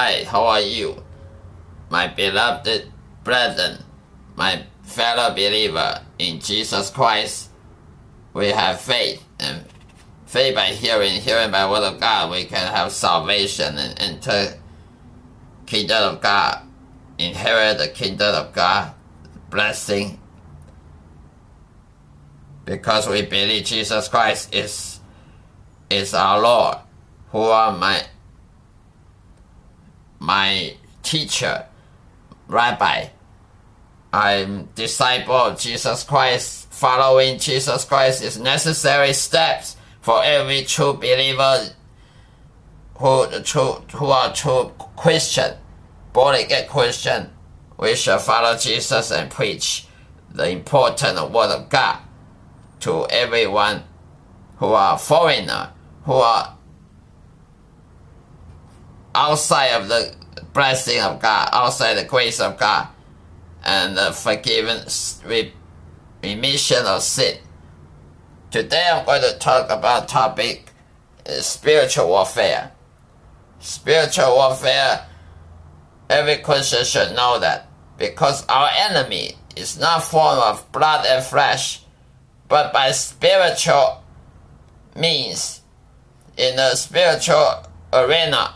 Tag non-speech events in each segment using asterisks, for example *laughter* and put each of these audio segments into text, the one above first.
Hi, how are you? My beloved brethren, my fellow believer in Jesus Christ, we have faith, and faith by hearing, hearing by word of God, we can have salvation and enter kingdom of God, inherit the kingdom of God, blessing, because we believe Jesus Christ is is our Lord, who are my my teacher, rabbi. I'm disciple of Jesus Christ. Following Jesus Christ is necessary steps for every true believer who true who are true Christian, born again Christian. We shall follow Jesus and preach the important word of God to everyone who are foreigner, who are outside of the blessing of God, outside the grace of God, and the forgiveness, remission of sin. Today I'm going to talk about topic is spiritual warfare. Spiritual warfare, every Christian should know that because our enemy is not form of blood and flesh, but by spiritual means in the spiritual arena.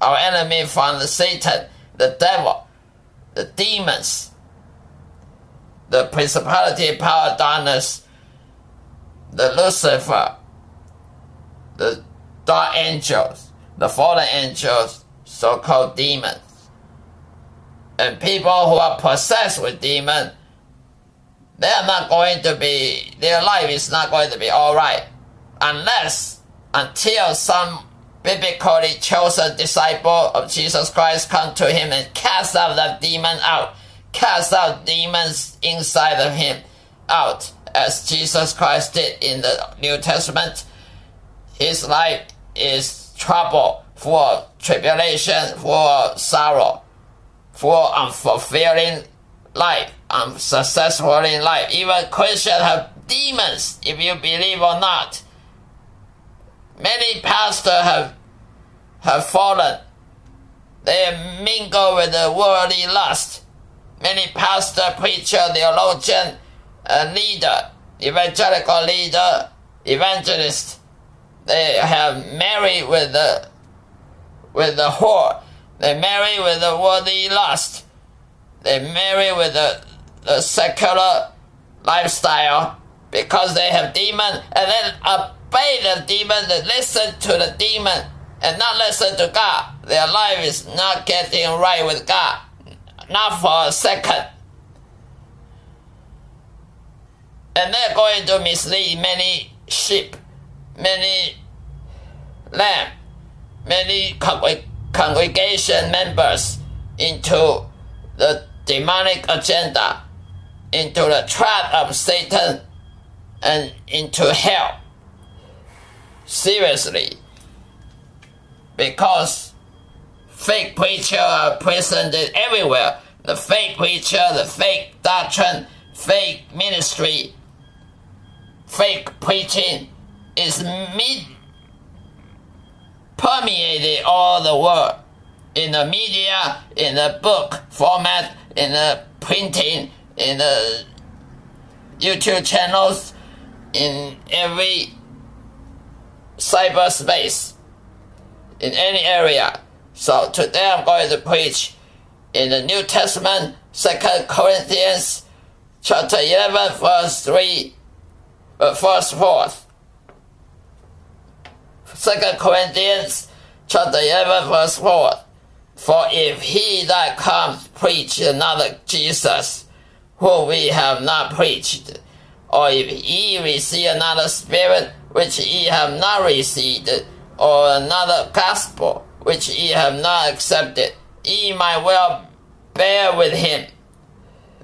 Our enemy from the Satan, the devil, the demons, the principality, power, darkness, the Lucifer, the dark angels, the fallen angels, so-called demons, and people who are possessed with demons, they are not going to be, their life is not going to be alright unless, until some biblically chosen disciple of Jesus Christ come to him and cast out that demon out, cast out demons inside of him out, as Jesus Christ did in the New Testament. His life is trouble, of tribulation, of sorrow, of unfulfilling life, unsuccessful in life. Even Christians have demons, if you believe or not. Many pastors have have fallen. They mingle with the worldly lust. Many pastor, preacher, theologian, uh, leader, evangelical leader, evangelist, they have married with the with the whore. They marry with the worldly lust. They marry with the, the secular lifestyle because they have demon and then obey the demon and listen to the demon and not listen to God. Their life is not getting right with God. Not for a second. And they're going to mislead many sheep, many lamb, many congregation members into the demonic agenda, into the trap of Satan, and into hell. Seriously. Because fake preacher are presented everywhere. The fake preacher, the fake doctrine, fake ministry, fake preaching is me- permeated all the world in the media, in the book format, in the printing, in the YouTube channels, in every cyberspace, in any area. So today I'm going to preach in the New Testament, Second Corinthians, chapter eleven, verse three, uh, verse four. Second Corinthians, chapter eleven, verse four. For if he that comes preach another Jesus, whom we have not preached, or if ye receive another spirit which ye have not received, or another gospel which ye have not accepted, ye might well bear with him.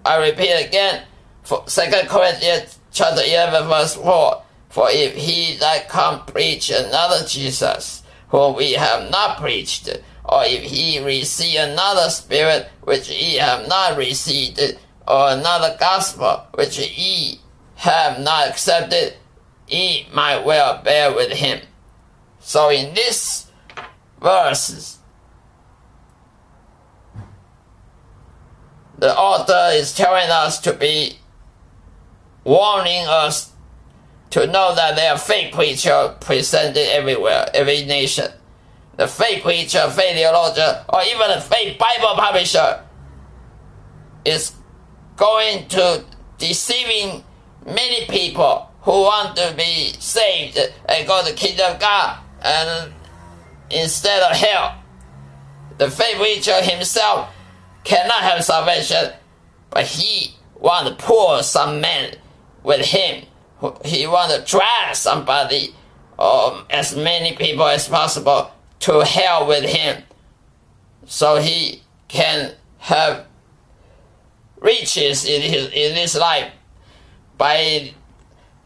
I repeat again, for 2 Corinthians chapter 11 verse 4, For if he that come preach another Jesus, whom we have not preached, or if he receive another spirit which ye have not received, or another gospel which ye have not accepted, ye might well bear with him. So in this verse, the author is telling us to be warning us to know that there are fake preachers presented everywhere, every nation. The fake preacher, fake theologian, or even a fake Bible publisher is going to deceiving many people who want to be saved and go to the kingdom of God and instead of hell. The preacher himself cannot have salvation, but he want to pull some man with him. He want to drag somebody, or um, as many people as possible, to hell with him, so he can have riches in his in his life by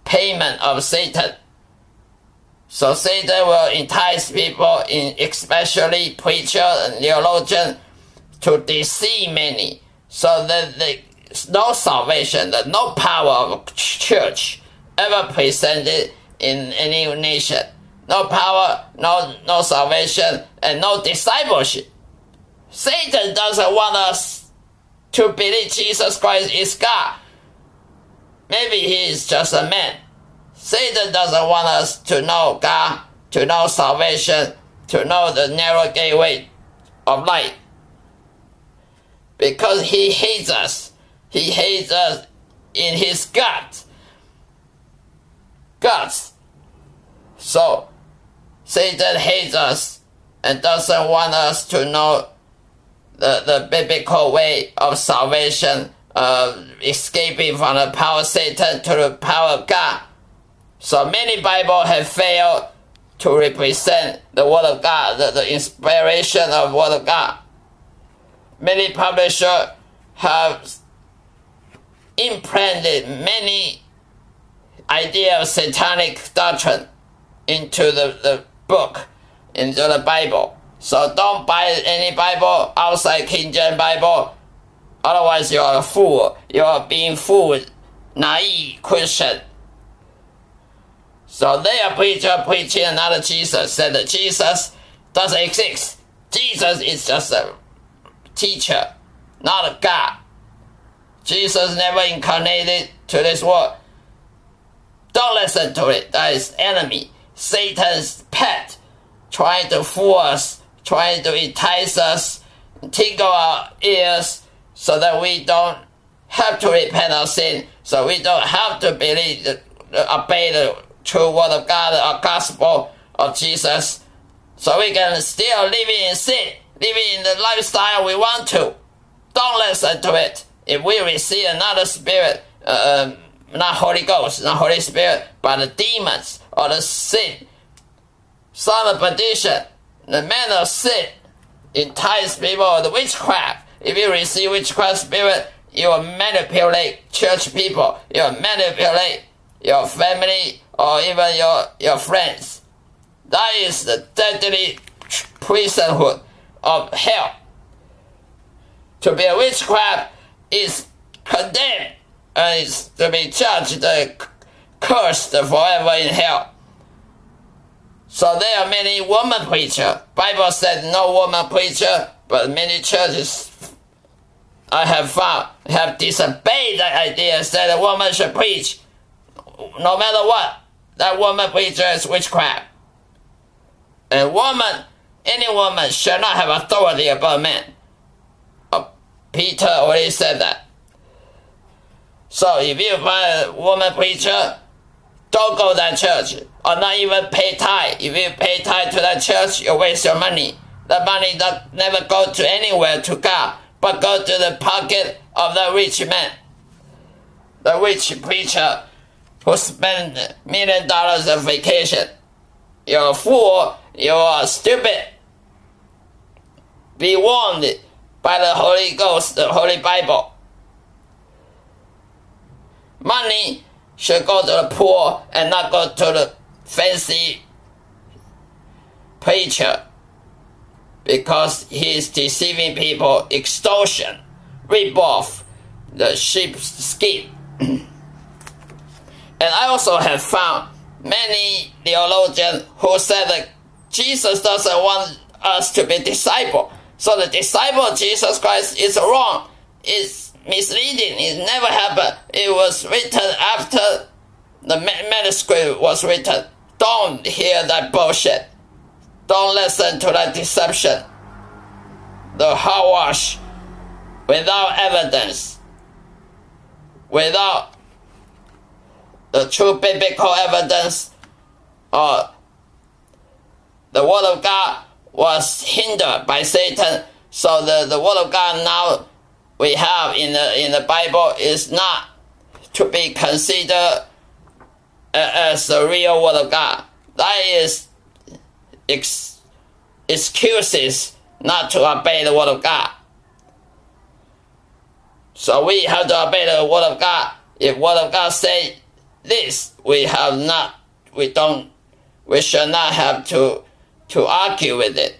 payment of Satan. So Satan will entice people, in especially preachers and theologians, to deceive many, so that there's no salvation, there's no power of church ever presented in any nation. No power, no no salvation, and no discipleship. Satan doesn't want us to believe Jesus Christ is God. Maybe he is just a man. Satan doesn't want us to know God, to know salvation, to know the narrow gateway of light because he hates us. He hates us in his guts. Guts. So, Satan hates us and doesn't want us to know the, the biblical way of salvation, uh, escaping from the power of Satan to the power of God. So many Bible have failed to represent the Word of God, the, the inspiration of Word of God many publishers have implanted many idea of satanic doctrine into the, the book, into the Bible. So don't buy any Bible outside King James Bible. Otherwise, you are a fool. You are being fooled, naive Christian. So they are preacher preaching another Jesus. Said that Jesus doesn't exist. Jesus is just a teacher, not a God. Jesus never incarnated to this world. Don't listen to it. That is enemy. Satan's pet, trying to fool us, trying to entice us, tingle our ears, so that we don't have to repent our sin, so we don't have to believe, obey the true word of God, or gospel of Jesus, so we can still live in sin living in the lifestyle we want to. Don't listen to it. If we receive another spirit, uh, um, not Holy Ghost, not Holy Spirit, but the demons or the sin, son of perdition, the man of sin, entice people the witchcraft. If you receive witchcraft spirit, you will manipulate church people. You will manipulate your family or even your, your friends. That is the deadly prisonhood of hell. To be a witchcraft is condemned and is to be judged and cursed forever in hell. So there are many woman preacher. Bible said no woman preacher, but many churches I have found have disobeyed the idea that a woman should preach. No matter what, that woman preacher is witchcraft. A woman any woman shall not have authority above men. Oh, Peter already said that. So if you find a woman preacher, don't go to that church or not even pay tithe. If you pay tithe to that church, you waste your money. The money that never go to anywhere to God, but go to the pocket of the rich man. The rich preacher who spend million dollars on vacation. You're a fool. You are stupid be warned by the Holy Ghost, the Holy Bible. Money should go to the poor and not go to the fancy preacher because he is deceiving people, extortion, rip off the sheep's skin. *clears throat* and I also have found many theologians who said that Jesus doesn't want us to be disciple. So the disciple Jesus Christ is wrong it's misleading. It never happened. It was written after the manuscript was written. Don't hear that bullshit. Don't listen to that deception. The hogwash without evidence, without the true biblical evidence, or the Word of God was hindered by Satan. So the, the Word of God now we have in the in the Bible is not to be considered as the real Word of God. That is ex- excuses not to obey the Word of God. So we have to obey the Word of God. If Word of God say this, we have not, we don't, we should not have to to argue with it.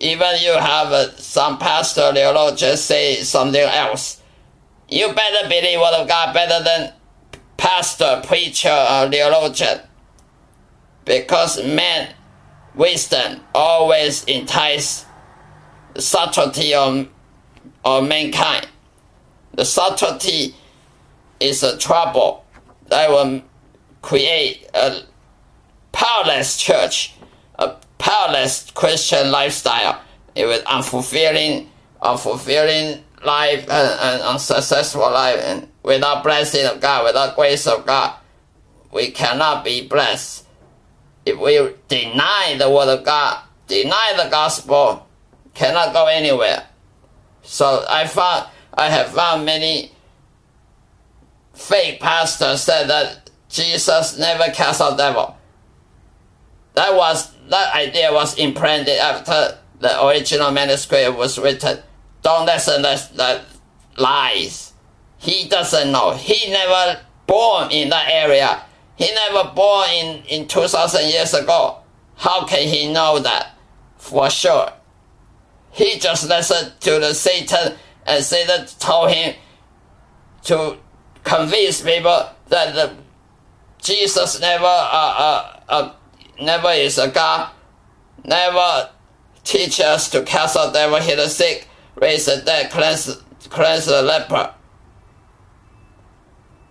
Even you have uh, some pastor theologian say something else, you better believe Word of God better than pastor, preacher, or theologian. Because man, wisdom always entice the subtlety of, of mankind. The subtlety is a trouble that will create a powerless church, a powerless Christian lifestyle. Eh, it was unfulfilling, unfulfilling life and, and unsuccessful life and without blessing of God, without grace of God, we cannot be blessed. If we deny the word of God, deny the gospel, cannot go anywhere. So I found I have found many fake pastor said that Jesus never cast out devil. That was that idea was implanted after the original manuscript was written. Don't listen to the lies. He doesn't know. He never born in that area. He never born in, in 2000 years ago. How can he know that for sure? He just listened to the Satan and Satan told him to convince people that the Jesus never uh, uh, uh, never is a God, never teach us to cast out devil, heal the sick, raise the dead, cleanse, cleanse the leper,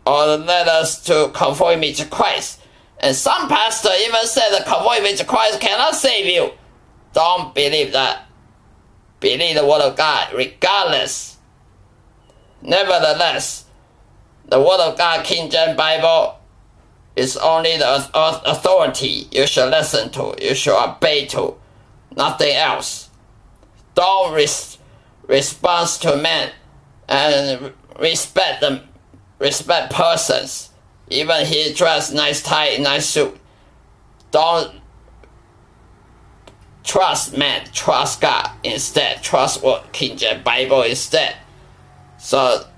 or let us to conform to Christ. And some pastor even said that conforming to Christ cannot save you. Don't believe that. Believe the word of God, regardless. Nevertheless, the word of God, King James Bible, is only the authority you should listen to, you should obey to, nothing else. Don't res- respond to men and respect them, respect persons. Even he dressed nice tie, nice suit. Don't trust man, trust God instead. Trust what King James Bible instead. So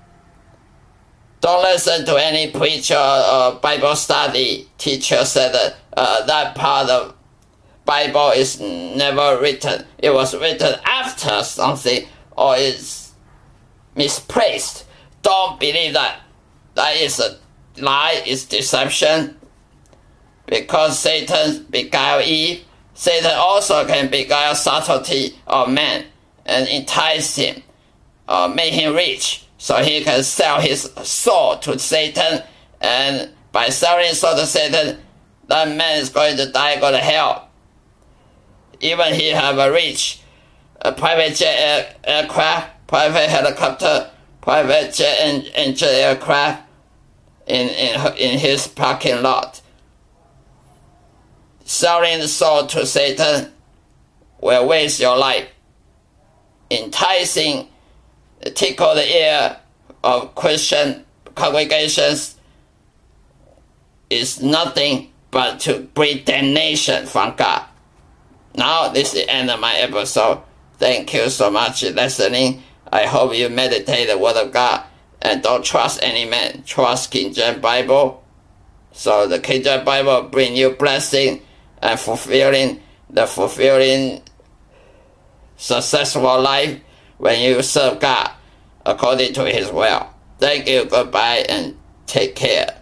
don't listen to any preacher or Bible study teacher said that uh, that part of Bible is never written. It was written after something or is misplaced. Don't believe that. That is a lie, is deception. Because Satan beguiled Eve, Satan also can beguile subtlety of man and entice him, or make him rich so he can sell his soul to Satan, and by selling soul to Satan, that man is going to die, go to hell. Even he have a rich a private jet air, aircraft, private helicopter, private jet en- engine aircraft in, in, in his parking lot. Selling the soul to Satan will waste your life. Enticing tickle the ear of Christian congregations is nothing but to damnation from God. Now, this is the end of my episode. Thank you so much for listening. I hope you meditate the Word of God and don't trust any man. Trust King James Bible. So the King James Bible bring you blessing and fulfilling the fulfilling successful life when you serve God according to His will. Thank you, goodbye, and take care.